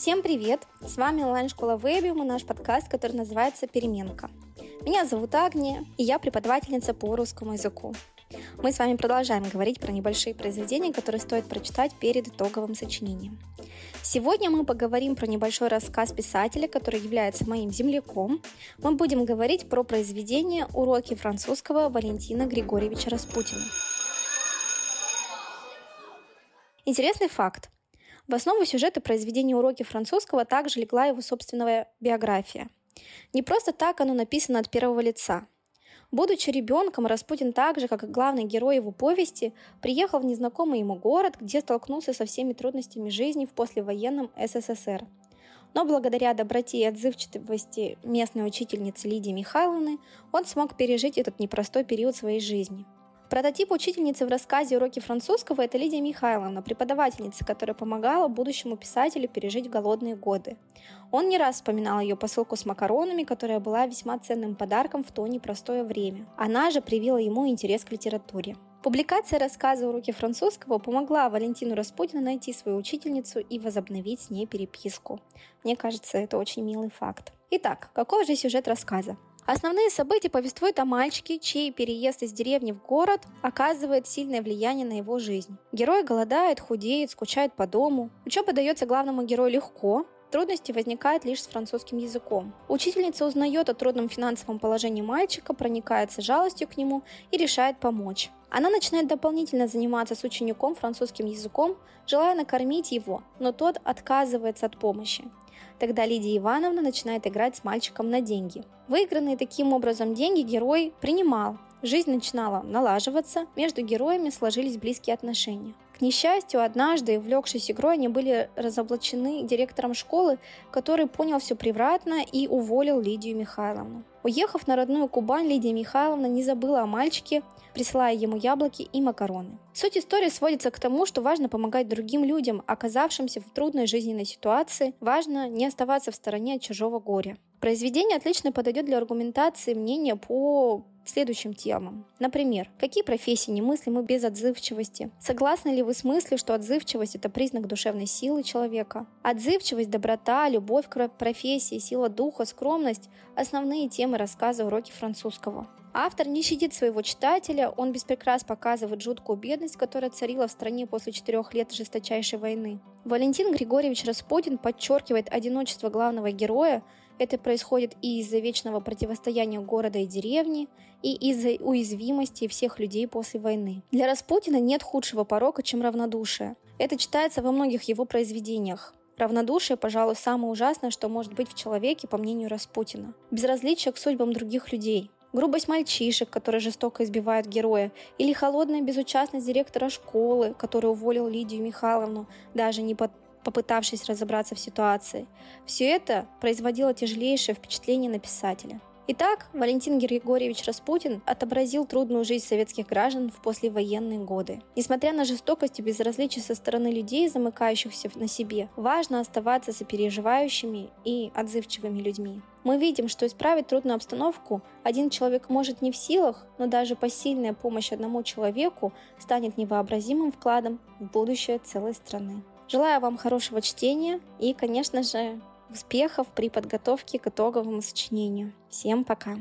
Всем привет! С вами онлайн-школа Вебиум и наш подкаст, который называется «Переменка». Меня зовут Агния, и я преподавательница по русскому языку. Мы с вами продолжаем говорить про небольшие произведения, которые стоит прочитать перед итоговым сочинением. Сегодня мы поговорим про небольшой рассказ писателя, который является моим земляком. Мы будем говорить про произведение «Уроки французского» Валентина Григорьевича Распутина. Интересный факт. В основу сюжета произведения «Уроки французского» также легла его собственная биография. Не просто так оно написано от первого лица. Будучи ребенком, Распутин так же, как и главный герой его повести, приехал в незнакомый ему город, где столкнулся со всеми трудностями жизни в послевоенном СССР. Но благодаря доброте и отзывчивости местной учительницы Лидии Михайловны он смог пережить этот непростой период своей жизни – Прототип учительницы в рассказе «Уроки французского» — это Лидия Михайловна, преподавательница, которая помогала будущему писателю пережить голодные годы. Он не раз вспоминал ее посылку с макаронами, которая была весьма ценным подарком в то непростое время. Она же привила ему интерес к литературе. Публикация рассказа «Уроки французского» помогла Валентину Распутину найти свою учительницу и возобновить с ней переписку. Мне кажется, это очень милый факт. Итак, каков же сюжет рассказа? Основные события повествуют о мальчике, чей переезд из деревни в город оказывает сильное влияние на его жизнь. Герой голодает, худеет, скучает по дому. Учеба дается главному герою легко, Трудности возникают лишь с французским языком. Учительница узнает о трудном финансовом положении мальчика, проникается жалостью к нему и решает помочь. Она начинает дополнительно заниматься с учеником французским языком, желая накормить его, но тот отказывается от помощи. Тогда Лидия Ивановна начинает играть с мальчиком на деньги. Выигранные таким образом деньги герой принимал. Жизнь начинала налаживаться, между героями сложились близкие отношения. К несчастью, однажды, увлекшись игрой, они были разоблачены директором школы, который понял все превратно и уволил Лидию Михайловну. Уехав на родную Кубань, Лидия Михайловна не забыла о мальчике, присылая ему яблоки и макароны. Суть истории сводится к тому, что важно помогать другим людям, оказавшимся в трудной жизненной ситуации, важно не оставаться в стороне от чужого горя. Произведение отлично подойдет для аргументации мнения по следующим темам. Например, какие профессии немыслимы без отзывчивости? Согласны ли вы с мыслью, что отзывчивость – это признак душевной силы человека? Отзывчивость, доброта, любовь к профессии, сила духа, скромность – основные темы рассказа «Уроки французского». Автор не щадит своего читателя, он без показывает жуткую бедность, которая царила в стране после четырех лет жесточайшей войны. Валентин Григорьевич Распутин подчеркивает одиночество главного героя, это происходит и из-за вечного противостояния города и деревни, и из-за уязвимости всех людей после войны. Для Распутина нет худшего порока, чем равнодушие. Это читается во многих его произведениях. Равнодушие, пожалуй, самое ужасное, что может быть в человеке, по мнению Распутина. Безразличие к судьбам других людей – грубость мальчишек, которые жестоко избивают героя, или холодная безучастность директора школы, который уволил Лидию Михайловну, даже не под попытавшись разобраться в ситуации. Все это производило тяжелейшее впечатление на писателя. Итак, Валентин Григорьевич Распутин отобразил трудную жизнь советских граждан в послевоенные годы. Несмотря на жестокость и безразличие со стороны людей, замыкающихся на себе, важно оставаться сопереживающими и отзывчивыми людьми. Мы видим, что исправить трудную обстановку один человек может не в силах, но даже посильная помощь одному человеку станет невообразимым вкладом в будущее целой страны. Желаю вам хорошего чтения и, конечно же, успехов при подготовке к итоговому сочинению. Всем пока!